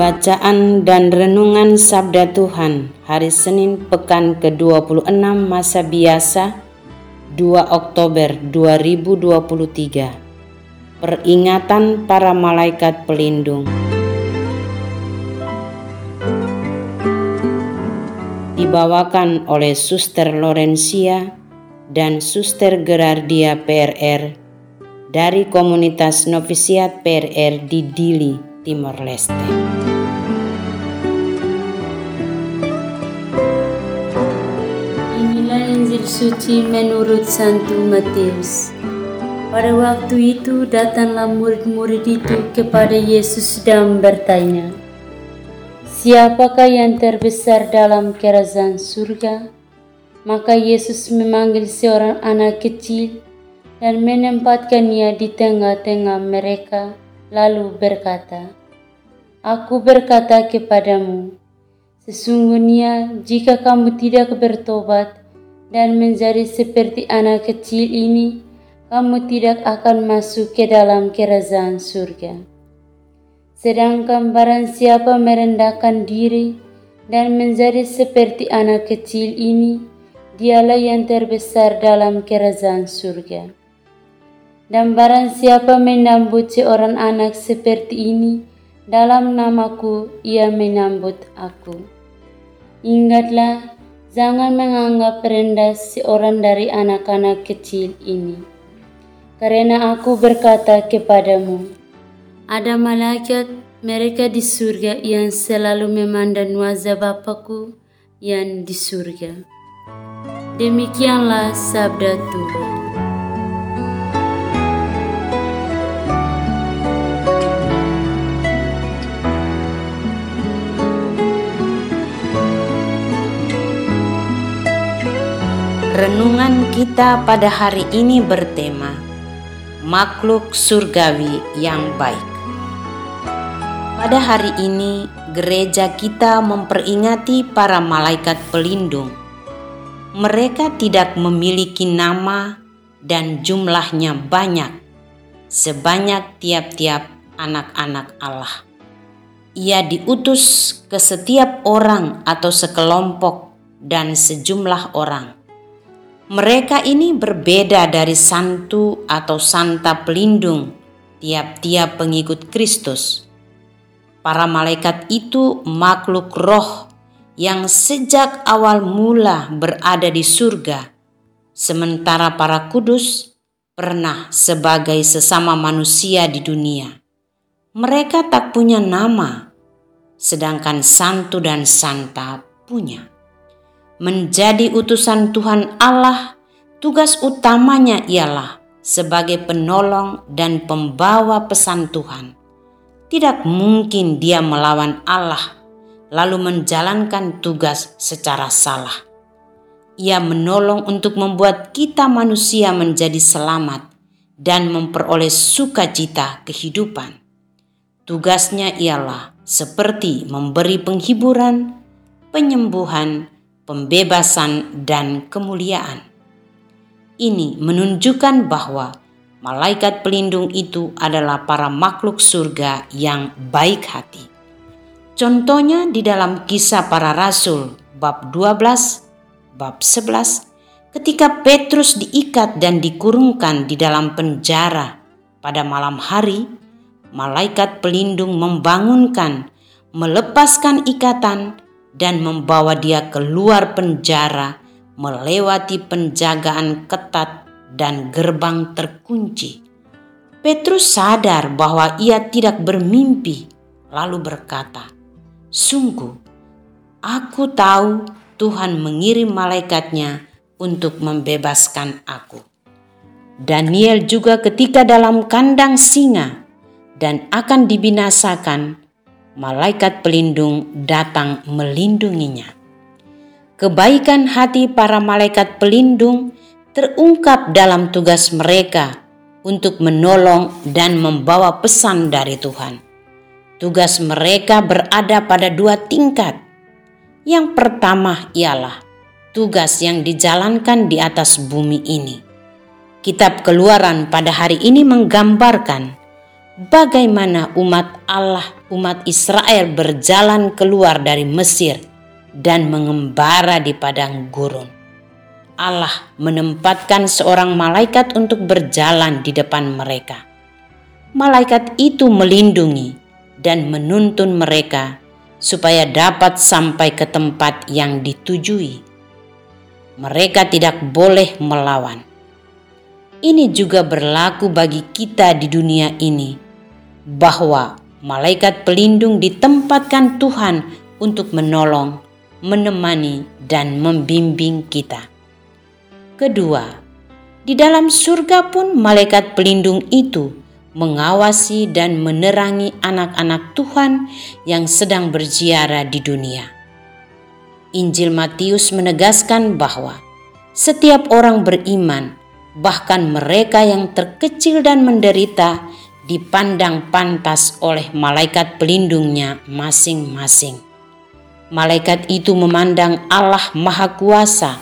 Bacaan dan Renungan Sabda Tuhan Hari Senin Pekan ke-26 Masa Biasa 2 Oktober 2023 Peringatan para Malaikat Pelindung Dibawakan oleh Suster Lorencia dan Suster Gerardia PRR dari komunitas novisiat PRR di Dili, Timor Leste. Suci menurut Santo Matius. Pada waktu itu datanglah murid-murid itu kepada Yesus dan bertanya, Siapakah yang terbesar dalam kerajaan surga? Maka Yesus memanggil seorang anak kecil dan menempatkannya di tengah-tengah mereka, lalu berkata, Aku berkata kepadamu, sesungguhnya jika kamu tidak bertobat, dan menjadi seperti anak kecil ini, kamu tidak akan masuk ke dalam kerajaan surga. Sedangkan barang siapa merendahkan diri dan menjadi seperti anak kecil ini, dialah yang terbesar dalam kerajaan surga. Dan barang siapa menambut seorang anak seperti ini, dalam namaku ia menambut aku. Ingatlah Jangan menganggap rendah seorang dari anak-anak kecil ini. Karena aku berkata kepadamu, ada malaikat mereka di surga yang selalu memandang wajah Bapakku yang di surga. Demikianlah sabda Tuhan. Renungan kita pada hari ini bertema Makhluk Surgawi yang Baik. Pada hari ini, gereja kita memperingati para malaikat pelindung. Mereka tidak memiliki nama dan jumlahnya banyak, sebanyak tiap-tiap anak-anak Allah. Ia diutus ke setiap orang atau sekelompok dan sejumlah orang mereka ini berbeda dari santu atau santa pelindung tiap-tiap pengikut Kristus. Para malaikat itu makhluk roh yang sejak awal mula berada di surga, sementara para kudus pernah sebagai sesama manusia di dunia. Mereka tak punya nama, sedangkan santu dan santa punya menjadi utusan Tuhan Allah, tugas utamanya ialah sebagai penolong dan pembawa pesan Tuhan. Tidak mungkin dia melawan Allah lalu menjalankan tugas secara salah. Ia menolong untuk membuat kita manusia menjadi selamat dan memperoleh sukacita kehidupan. Tugasnya ialah seperti memberi penghiburan, penyembuhan, pembebasan, dan kemuliaan. Ini menunjukkan bahwa malaikat pelindung itu adalah para makhluk surga yang baik hati. Contohnya di dalam kisah para rasul bab 12, bab 11, ketika Petrus diikat dan dikurungkan di dalam penjara pada malam hari, malaikat pelindung membangunkan, melepaskan ikatan, dan membawa dia keluar penjara melewati penjagaan ketat dan gerbang terkunci. Petrus sadar bahwa ia tidak bermimpi, lalu berkata, "Sungguh, aku tahu Tuhan mengirim malaikatnya untuk membebaskan aku. Daniel juga ketika dalam kandang singa dan akan dibinasakan, malaikat pelindung datang melindunginya. Kebaikan hati para malaikat pelindung terungkap dalam tugas mereka untuk menolong dan membawa pesan dari Tuhan. Tugas mereka berada pada dua tingkat. Yang pertama ialah tugas yang dijalankan di atas bumi ini. Kitab Keluaran pada hari ini menggambarkan bagaimana umat Allah, umat Israel berjalan keluar dari Mesir dan mengembara di padang gurun. Allah menempatkan seorang malaikat untuk berjalan di depan mereka. Malaikat itu melindungi dan menuntun mereka supaya dapat sampai ke tempat yang ditujui. Mereka tidak boleh melawan. Ini juga berlaku bagi kita di dunia ini, bahwa malaikat pelindung ditempatkan Tuhan untuk menolong, menemani, dan membimbing kita. Kedua, di dalam surga pun malaikat pelindung itu mengawasi dan menerangi anak-anak Tuhan yang sedang berziarah di dunia. Injil Matius menegaskan bahwa setiap orang beriman, bahkan mereka yang terkecil dan menderita, dipandang pantas oleh malaikat pelindungnya masing-masing. Malaikat itu memandang Allah Maha Kuasa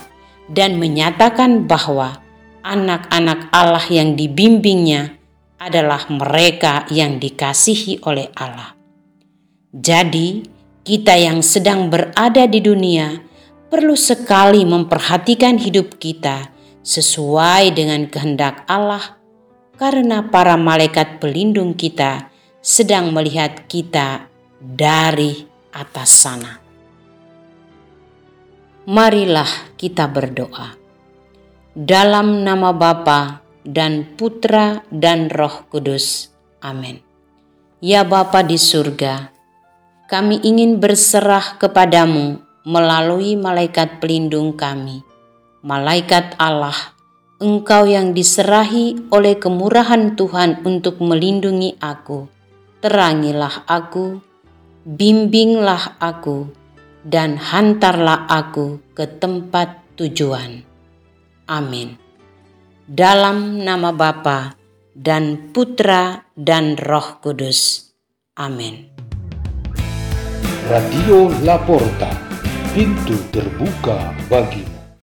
dan menyatakan bahwa anak-anak Allah yang dibimbingnya adalah mereka yang dikasihi oleh Allah. Jadi, kita yang sedang berada di dunia perlu sekali memperhatikan hidup kita sesuai dengan kehendak Allah, karena para malaikat pelindung kita sedang melihat kita dari atas sana. Marilah kita berdoa. Dalam nama Bapa dan Putra dan Roh Kudus. Amin. Ya Bapa di surga, kami ingin berserah kepadamu melalui malaikat pelindung kami, malaikat Allah, Engkau yang diserahi oleh kemurahan Tuhan untuk melindungi aku. Terangilah aku, bimbinglah aku, dan hantarlah aku ke tempat tujuan. Amin. Dalam nama Bapa dan Putra dan Roh Kudus. Amin. Radio Laporta, pintu terbuka bagimu.